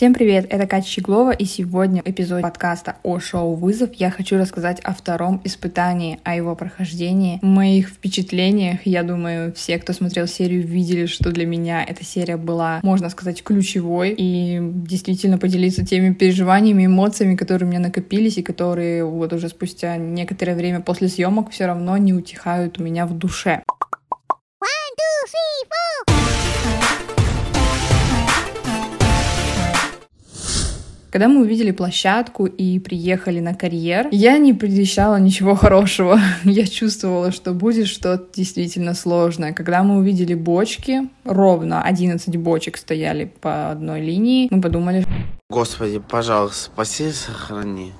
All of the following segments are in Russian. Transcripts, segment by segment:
Всем привет, это Катя Щеглова, и сегодня эпизод подкаста о шоу «Вызов» я хочу рассказать о втором испытании, о его прохождении, моих впечатлениях. Я думаю, все, кто смотрел серию, видели, что для меня эта серия была, можно сказать, ключевой, и действительно поделиться теми переживаниями, эмоциями, которые у меня накопились, и которые вот уже спустя некоторое время после съемок все равно не утихают у меня в душе. One, two, three, four. Когда мы увидели площадку и приехали на карьер, я не предвещала ничего хорошего. Я чувствовала, что будет что-то действительно сложное. Когда мы увидели бочки, ровно 11 бочек стояли по одной линии, мы подумали... Господи, пожалуйста, спаси и сохрани.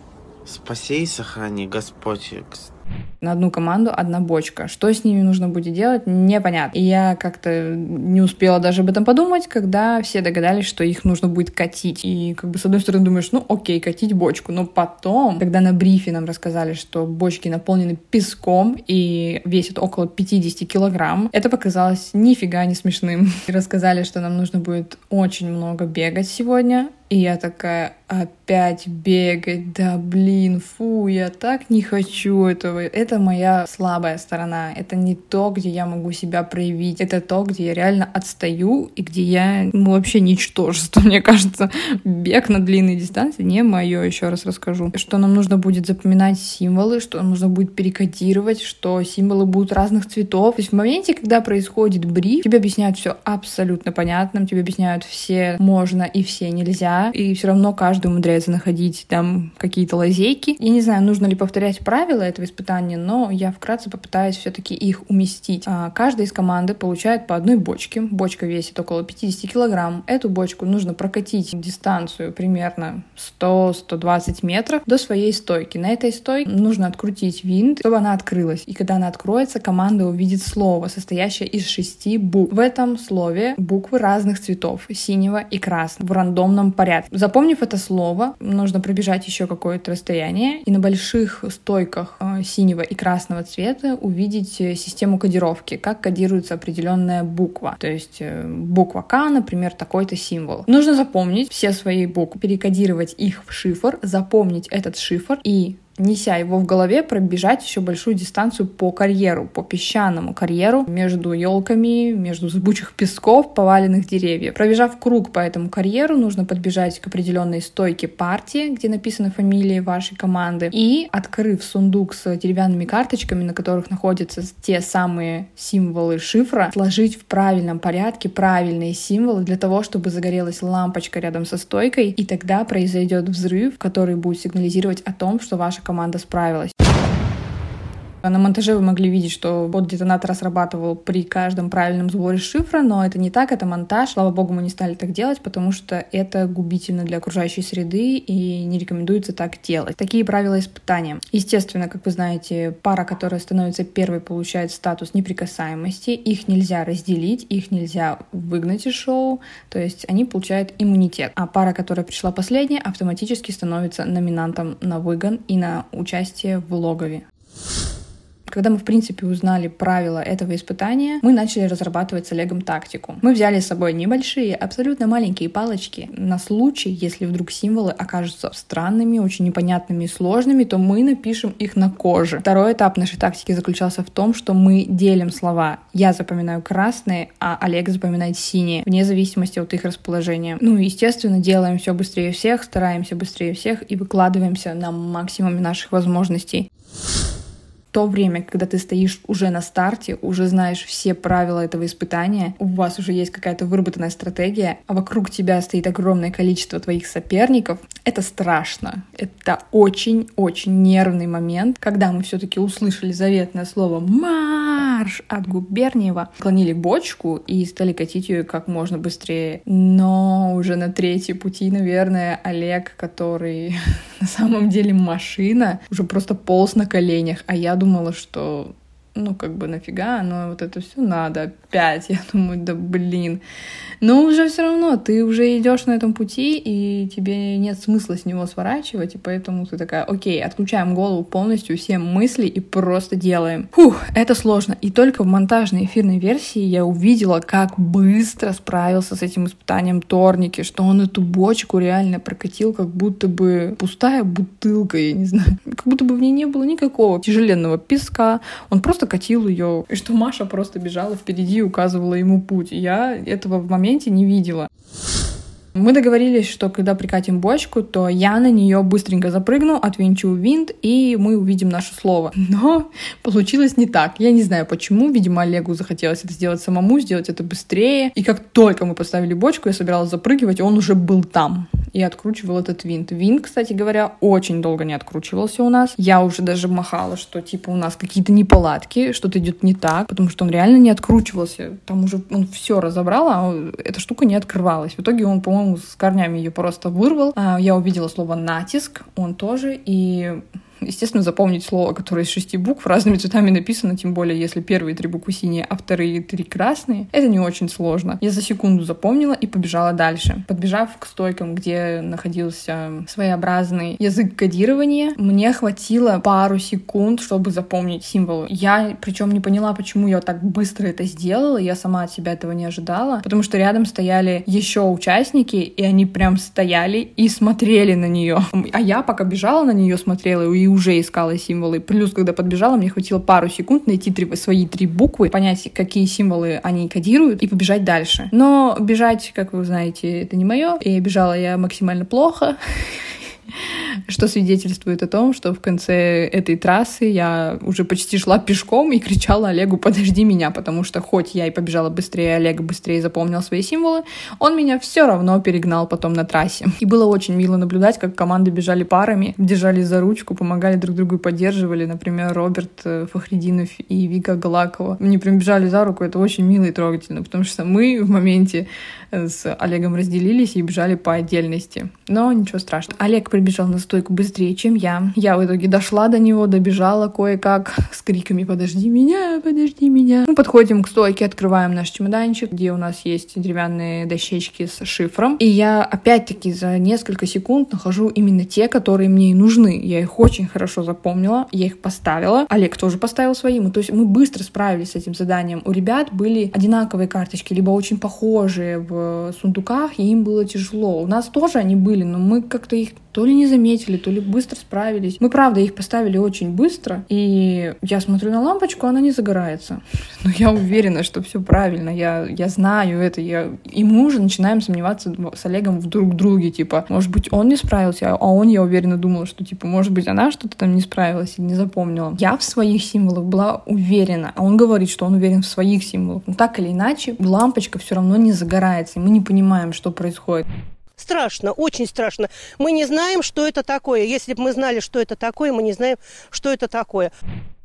Спаси и сохрани, Господь. На одну команду одна бочка. Что с ними нужно будет делать, непонятно. И я как-то не успела даже об этом подумать, когда все догадались, что их нужно будет катить. И как бы с одной стороны думаешь, ну окей, катить бочку. Но потом, когда на брифе нам рассказали, что бочки наполнены песком и весят около 50 килограмм, это показалось нифига не смешным. И рассказали, что нам нужно будет очень много бегать сегодня, и я такая, опять бегать, да блин, фу, я так не хочу этого. Это моя слабая сторона. Это не то, где я могу себя проявить. Это то, где я реально отстаю и где я ну, вообще ничтожество. Мне кажется, бег на длинной дистанции не мое, еще раз расскажу. Что нам нужно будет запоминать символы, что нам нужно будет перекодировать, что символы будут разных цветов. То есть в моменте, когда происходит бриф, тебе объясняют все абсолютно понятным, тебе объясняют все можно и все нельзя, и все равно каждый умудряется находить там какие-то лазейки. Я не знаю, нужно ли повторять правила этого испытания, но я вкратце попытаюсь все-таки их уместить. А, каждый из команды получает по одной бочке. Бочка весит около 50 килограмм. Эту бочку нужно прокатить дистанцию примерно 100-120 метров до своей стойки. На этой стойке нужно открутить винт, чтобы она открылась. И когда она откроется, команда увидит слово, состоящее из шести букв. В этом слове буквы разных цветов, синего и красного, в рандомном порядке. Запомнив это слово, нужно пробежать еще какое-то расстояние и на больших стойках э, синего и красного цвета увидеть э, систему кодировки, как кодируется определенная буква. То есть э, буква К, например, такой-то символ. Нужно запомнить все свои буквы, перекодировать их в шифр, запомнить этот шифр и неся его в голове, пробежать еще большую дистанцию по карьеру, по песчаному карьеру между елками, между зыбучих песков, поваленных деревьев. Пробежав круг по этому карьеру, нужно подбежать к определенной стойке партии, где написаны фамилии вашей команды, и, открыв сундук с деревянными карточками, на которых находятся те самые символы шифра, сложить в правильном порядке правильные символы для того, чтобы загорелась лампочка рядом со стойкой, и тогда произойдет взрыв, который будет сигнализировать о том, что ваша команда справилась. На монтаже вы могли видеть, что бот детонатора срабатывал при каждом правильном сборе шифра, но это не так, это монтаж. Слава богу, мы не стали так делать, потому что это губительно для окружающей среды и не рекомендуется так делать. Такие правила испытания. Естественно, как вы знаете, пара, которая становится первой, получает статус неприкасаемости. Их нельзя разделить, их нельзя выгнать из шоу, то есть они получают иммунитет. А пара, которая пришла последняя, автоматически становится номинантом на выгон и на участие в логове. Когда мы, в принципе, узнали правила этого испытания, мы начали разрабатывать с Олегом тактику. Мы взяли с собой небольшие, абсолютно маленькие палочки на случай, если вдруг символы окажутся странными, очень непонятными и сложными, то мы напишем их на коже. Второй этап нашей тактики заключался в том, что мы делим слова. Я запоминаю красные, а Олег запоминает синие, вне зависимости от их расположения. Ну, естественно, делаем все быстрее всех, стараемся быстрее всех и выкладываемся на максимуме наших возможностей то время, когда ты стоишь уже на старте, уже знаешь все правила этого испытания, у вас уже есть какая-то выработанная стратегия, а вокруг тебя стоит огромное количество твоих соперников, это страшно. Это очень-очень нервный момент, когда мы все-таки услышали заветное слово «марш» от Губерниева, склонили бочку и стали катить ее как можно быстрее. Но уже на третьей пути, наверное, Олег, который на самом деле машина, уже просто полз на коленях, а я думала, что ну, как бы нафига, но вот это все надо. Пять. Я думаю, да блин. Но уже все равно ты уже идешь на этом пути, и тебе нет смысла с него сворачивать, и поэтому ты такая, окей, отключаем голову полностью, все мысли и просто делаем. Фух, это сложно. И только в монтажной эфирной версии я увидела, как быстро справился с этим испытанием Торники, что он эту бочку реально прокатил, как будто бы пустая бутылка, я не знаю. Как будто бы в ней не было никакого тяжеленного песка. Он просто катил ее. И что Маша просто бежала впереди указывала ему путь. Я этого в момент моменте не видела. Мы договорились, что когда прикатим бочку, то я на нее быстренько запрыгну, отвинчу винт, и мы увидим наше слово. Но получилось не так. Я не знаю почему. Видимо, Олегу захотелось это сделать самому, сделать это быстрее. И как только мы поставили бочку, я собиралась запрыгивать, он уже был там и откручивал этот винт. Винт, кстати говоря, очень долго не откручивался у нас. Я уже даже махала, что типа у нас какие-то неполадки, что-то идет не так, потому что он реально не откручивался. Там уже он все разобрал, а эта штука не открывалась. В итоге он, по-моему, с корнями ее просто вырвал. А, я увидела слово натиск, он тоже, и естественно, запомнить слово, которое из шести букв разными цветами написано, тем более, если первые три буквы синие, а вторые три красные, это не очень сложно. Я за секунду запомнила и побежала дальше. Подбежав к стойкам, где находился своеобразный язык кодирования, мне хватило пару секунд, чтобы запомнить символы. Я причем не поняла, почему я так быстро это сделала, я сама от себя этого не ожидала, потому что рядом стояли еще участники, и они прям стояли и смотрели на нее. А я пока бежала на нее, смотрела и уже искала символы. Плюс, когда подбежала, мне хватило пару секунд найти три, свои три буквы, понять, какие символы они кодируют, и побежать дальше. Но бежать, как вы знаете, это не мое. И бежала я максимально плохо что свидетельствует о том, что в конце этой трассы я уже почти шла пешком и кричала Олегу «подожди меня», потому что хоть я и побежала быстрее, Олег быстрее запомнил свои символы, он меня все равно перегнал потом на трассе. И было очень мило наблюдать, как команды бежали парами, держались за ручку, помогали друг другу и поддерживали. Например, Роберт э, Фахридинов и Вика Галакова. Они прям бежали за руку, это очень мило и трогательно, потому что мы в моменте с Олегом разделились и бежали по отдельности. Но ничего страшного. Олег прибежал на стойку быстрее, чем я. Я в итоге дошла до него, добежала кое-как с криками «Подожди меня, подожди меня». Мы подходим к стойке, открываем наш чемоданчик, где у нас есть деревянные дощечки с шифром. И я опять-таки за несколько секунд нахожу именно те, которые мне и нужны. Я их очень хорошо запомнила, я их поставила. Олег тоже поставил свои. То есть мы быстро справились с этим заданием. У ребят были одинаковые карточки, либо очень похожие в сундуках, и им было тяжело. У нас тоже они были, но мы как-то их то ли не заметили, то ли быстро справились. Мы, правда, их поставили очень быстро, и я смотрю на лампочку, она не загорается. Но я уверена, что все правильно, я, я знаю это, я... и мы уже начинаем сомневаться с Олегом в друг друге, типа, может быть, он не справился, а он, я уверена, думала, что, типа, может быть, она что-то там не справилась и не запомнила. Я в своих символах была уверена, а он говорит, что он уверен в своих символах. Но так или иначе, лампочка все равно не загорается, и мы не понимаем, что происходит. Страшно, очень страшно. Мы не знаем, что это такое. Если бы мы знали, что это такое, мы не знаем, что это такое.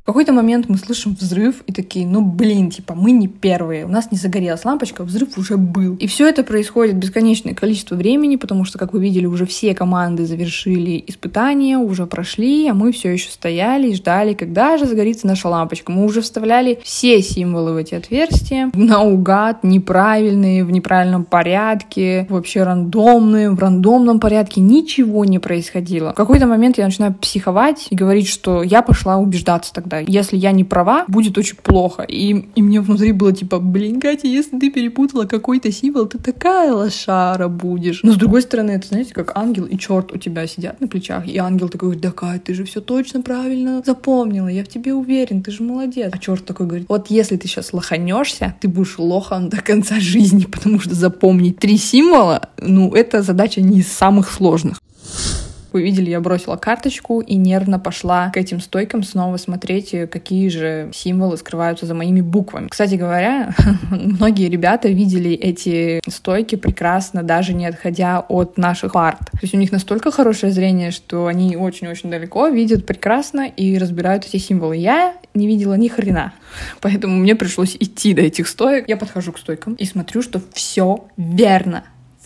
В какой-то момент мы слышим взрыв и такие, ну блин, типа мы не первые, у нас не загорелась лампочка, взрыв уже был. И все это происходит бесконечное количество времени, потому что, как вы видели, уже все команды завершили испытания, уже прошли, а мы все еще стояли и ждали, когда же загорится наша лампочка. Мы уже вставляли все символы в эти отверстия, наугад, неправильные, в неправильном порядке, вообще рандомные, в рандомном порядке, ничего не происходило. В какой-то момент я начинаю психовать и говорить, что я пошла убеждаться тогда правда. Если я не права, будет очень плохо. И, и мне внутри было типа, блин, Катя, если ты перепутала какой-то символ, ты такая лошара будешь. Но с другой стороны, это, знаете, как ангел и черт у тебя сидят на плечах, и ангел такой говорит, да, Катя, ты же все точно правильно запомнила, я в тебе уверен, ты же молодец. А черт такой говорит, вот если ты сейчас лоханешься, ты будешь лохом до конца жизни, потому что запомнить три символа, ну, это задача не из самых сложных вы видели, я бросила карточку и нервно пошла к этим стойкам снова смотреть, какие же символы скрываются за моими буквами. Кстати говоря, многие ребята видели эти стойки прекрасно, даже не отходя от наших парт. То есть у них настолько хорошее зрение, что они очень-очень далеко видят прекрасно и разбирают эти символы. Я не видела ни хрена. Поэтому мне пришлось идти до этих стоек. Я подхожу к стойкам и смотрю, что все верно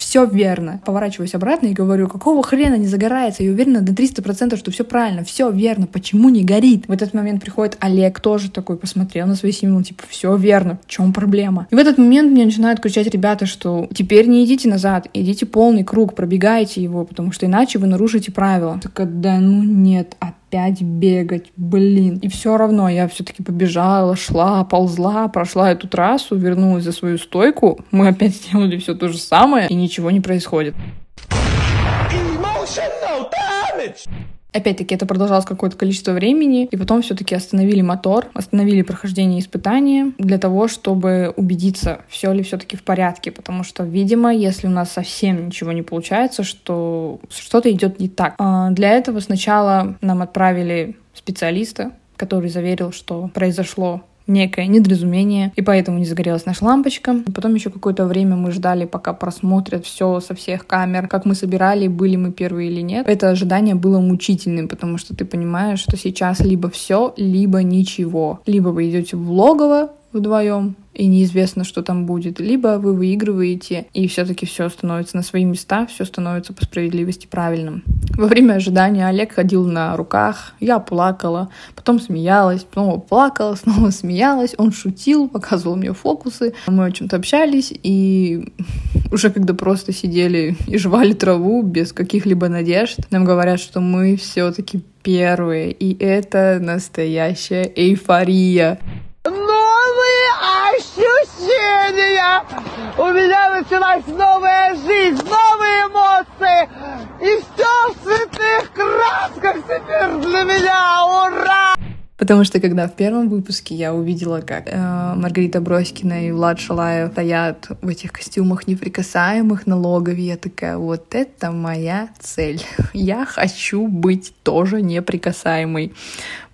все верно. Поворачиваюсь обратно и говорю, какого хрена не загорается? Я уверена на 300%, что все правильно, все верно, почему не горит? В этот момент приходит Олег, тоже такой посмотрел на свои символы, типа, все верно, в чем проблема? И в этот момент мне начинают кричать ребята, что теперь не идите назад, идите полный круг, пробегайте его, потому что иначе вы нарушите правила. Так, да ну нет, опять бегать, блин. И все равно я все-таки побежала, шла, ползла, прошла эту трассу, вернулась за свою стойку. Мы опять сделали все то же самое, и ничего не происходит. Emotional damage! Опять-таки это продолжалось какое-то количество времени, и потом все-таки остановили мотор, остановили прохождение испытания для того, чтобы убедиться, все ли все-таки в порядке, потому что, видимо, если у нас совсем ничего не получается, что что-то идет не так. А, для этого сначала нам отправили специалиста, который заверил, что произошло некое недоразумение, и поэтому не загорелась наша лампочка. Потом еще какое-то время мы ждали, пока просмотрят все со всех камер, как мы собирали, были мы первые или нет. Это ожидание было мучительным, потому что ты понимаешь, что сейчас либо все, либо ничего. Либо вы идете в логово вдвоем, и неизвестно, что там будет, либо вы выигрываете, и все-таки все становится на свои места, все становится по справедливости правильным. Во время ожидания Олег ходил на руках, я плакала, потом смеялась, снова плакала, снова смеялась, он шутил, показывал мне фокусы, мы о чем-то общались, и уже когда просто сидели и жевали траву без каких-либо надежд, нам говорят, что мы все-таки первые, и это настоящая эйфория У меня началась новая жизнь, новые эмоции. И все в цветных красках теперь для меня. Ура! Потому что когда в первом выпуске я увидела, как э, Маргарита Броськина и Влад Шалаев стоят в этих костюмах неприкасаемых на логове, я такая, вот это моя цель. Я хочу быть тоже неприкасаемой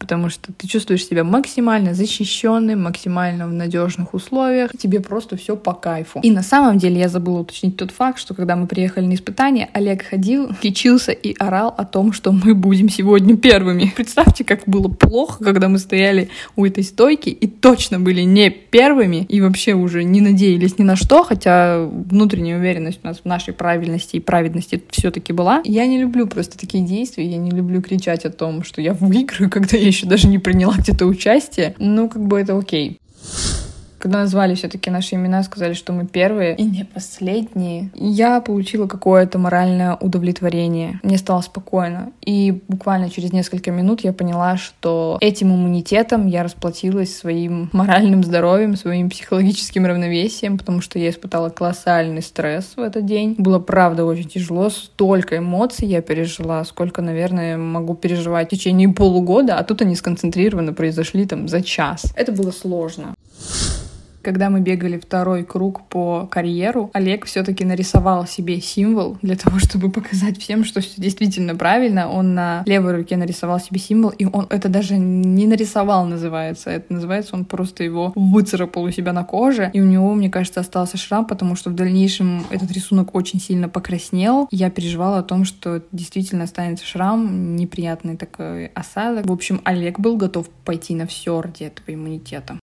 потому что ты чувствуешь себя максимально защищенным, максимально в надежных условиях, тебе просто все по кайфу. И на самом деле я забыла уточнить тот факт, что когда мы приехали на испытание, Олег ходил, кичился и орал о том, что мы будем сегодня первыми. Представьте, как было плохо, когда мы стояли у этой стойки и точно были не первыми и вообще уже не надеялись ни на что, хотя внутренняя уверенность у нас в нашей правильности и праведности все-таки была. Я не люблю просто такие действия, я не люблю кричать о том, что я выиграю, когда я еще даже не приняла где-то участие. Ну, как бы это окей. Когда назвали все-таки наши имена, сказали, что мы первые и не последние, я получила какое-то моральное удовлетворение. Мне стало спокойно. И буквально через несколько минут я поняла, что этим иммунитетом я расплатилась своим моральным здоровьем, своим психологическим равновесием, потому что я испытала колоссальный стресс в этот день. Было, правда, очень тяжело. Столько эмоций я пережила, сколько, наверное, могу переживать в течение полугода, а тут они сконцентрированно произошли там за час. Это было сложно. Когда мы бегали второй круг по карьеру, Олег все-таки нарисовал себе символ для того, чтобы показать всем, что все действительно правильно. Он на левой руке нарисовал себе символ, и он это даже не нарисовал, называется. Это называется, он просто его выцарапал у себя на коже, и у него, мне кажется, остался шрам, потому что в дальнейшем этот рисунок очень сильно покраснел. Я переживала о том, что действительно останется шрам, неприятный такой осадок. В общем, Олег был готов пойти на все ради этого иммунитета.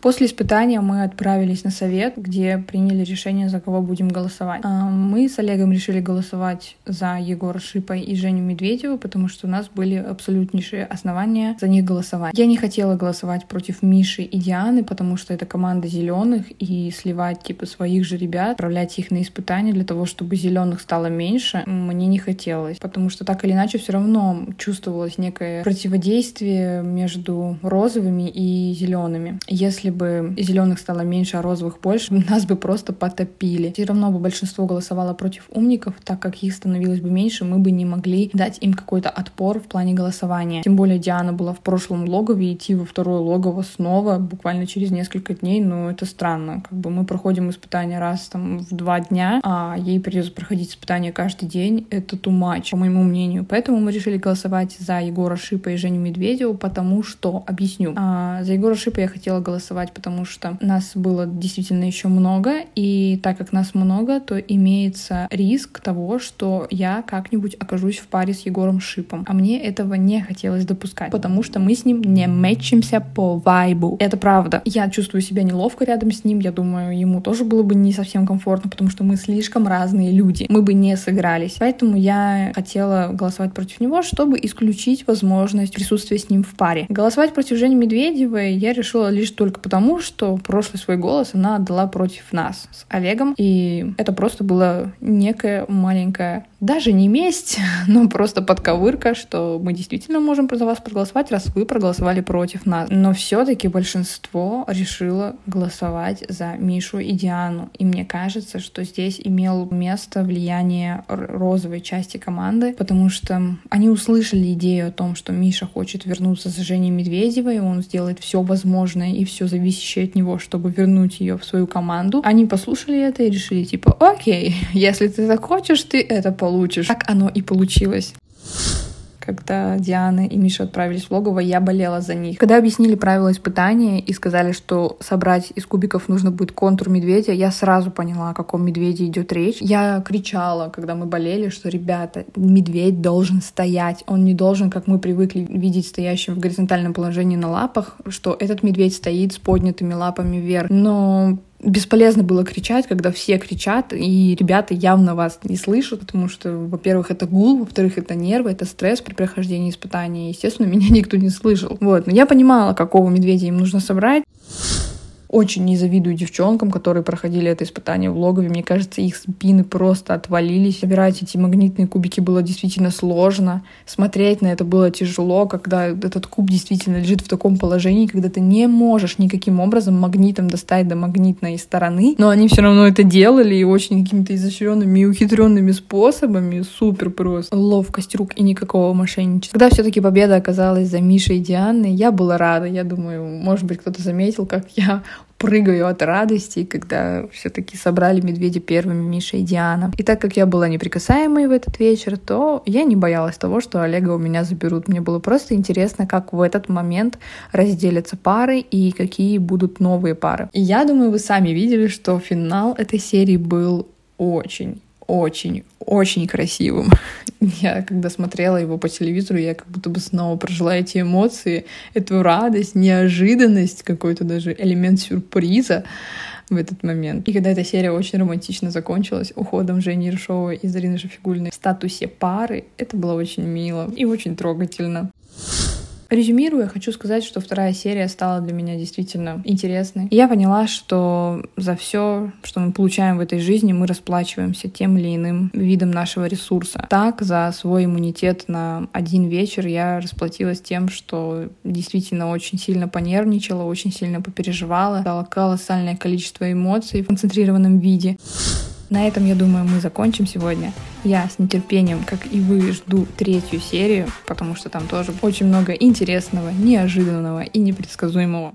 После испытания мы отправились на совет, где приняли решение, за кого будем голосовать. А, мы с Олегом решили голосовать за Егора Шипа и Женю Медведеву, потому что у нас были абсолютнейшие основания за них голосовать. Я не хотела голосовать против Миши и Дианы, потому что это команда зеленых, и сливать типа своих же ребят, отправлять их на испытания для того, чтобы зеленых стало меньше, мне не хотелось, потому что так или иначе все равно чувствовалось некое противодействие между розовыми и зелеными. Если если бы зеленых стало меньше, а розовых больше, нас бы просто потопили. Все равно бы большинство голосовало против умников, так как их становилось бы меньше, мы бы не могли дать им какой-то отпор в плане голосования. Тем более Диана была в прошлом логове, идти во второе логово снова буквально через несколько дней, ну это странно. Как бы мы проходим испытания раз там в два дня, а ей придется проходить испытания каждый день. Это much, по моему мнению. Поэтому мы решили голосовать за Егора Шипа и Женю Медведеву, потому что, объясню, а, за Егора Шипа я хотела голосовать голосовать, потому что нас было действительно еще много, и так как нас много, то имеется риск того, что я как-нибудь окажусь в паре с Егором Шипом. А мне этого не хотелось допускать, потому что мы с ним не мэчимся по вайбу. Это правда. Я чувствую себя неловко рядом с ним, я думаю, ему тоже было бы не совсем комфортно, потому что мы слишком разные люди. Мы бы не сыгрались. Поэтому я хотела голосовать против него, чтобы исключить возможность присутствия с ним в паре. Голосовать против Жени Медведевой я решила лишь только потому, что прошлый свой голос она отдала против нас с Олегом, и это просто было некая маленькая даже не месть, но просто подковырка, что мы действительно можем за вас проголосовать, раз вы проголосовали против нас. Но все-таки большинство решило голосовать за Мишу и Диану. И мне кажется, что здесь имел место влияние розовой части команды, потому что они услышали идею о том, что Миша хочет вернуться за Женей Медведевой, он сделает все возможное и все зависящее от него, чтобы вернуть ее в свою команду. Они послушали это и решили, типа, окей, если ты так хочешь, ты это получишь получишь. Так оно и получилось когда Диана и Миша отправились в логово, я болела за них. Когда объяснили правила испытания и сказали, что собрать из кубиков нужно будет контур медведя, я сразу поняла, о каком медведе идет речь. Я кричала, когда мы болели, что, ребята, медведь должен стоять. Он не должен, как мы привыкли видеть стоящим в горизонтальном положении на лапах, что этот медведь стоит с поднятыми лапами вверх. Но бесполезно было кричать, когда все кричат, и ребята явно вас не слышат, потому что, во-первых, это гул, во-вторых, это нервы, это стресс при прохождении испытаний. Естественно, меня никто не слышал. Вот. Но я понимала, какого медведя им нужно собрать. Очень не завидую девчонкам, которые проходили это испытание в логове. Мне кажется, их спины просто отвалились. Собирать эти магнитные кубики было действительно сложно. Смотреть на это было тяжело, когда этот куб действительно лежит в таком положении, когда ты не можешь никаким образом магнитом достать до магнитной стороны. Но они все равно это делали и очень какими-то изощренными и ухитренными способами. Супер просто. Ловкость рук и никакого мошенничества. Когда все-таки победа оказалась за Мишей и Дианой, я была рада. Я думаю, может быть, кто-то заметил, как я прыгаю от радости, когда все-таки собрали медведя первыми Миша и Диана. И так как я была неприкасаемой в этот вечер, то я не боялась того, что Олега у меня заберут. Мне было просто интересно, как в этот момент разделятся пары и какие будут новые пары. И я думаю, вы сами видели, что финал этой серии был очень очень, очень красивым. Я, когда смотрела его по телевизору, я как будто бы снова прожила эти эмоции, эту радость, неожиданность, какой-то даже элемент сюрприза в этот момент. И когда эта серия очень романтично закончилась уходом Жени Ершовой и Зарины Шафигульной в статусе пары, это было очень мило и очень трогательно. Резюмируя, хочу сказать, что вторая серия стала для меня действительно интересной. И я поняла, что за все, что мы получаем в этой жизни, мы расплачиваемся тем или иным видом нашего ресурса. Так, за свой иммунитет на один вечер я расплатилась тем, что действительно очень сильно понервничала, очень сильно попереживала, дала колоссальное количество эмоций в концентрированном виде. На этом, я думаю, мы закончим сегодня. Я с нетерпением, как и вы, жду третью серию, потому что там тоже очень много интересного, неожиданного и непредсказуемого.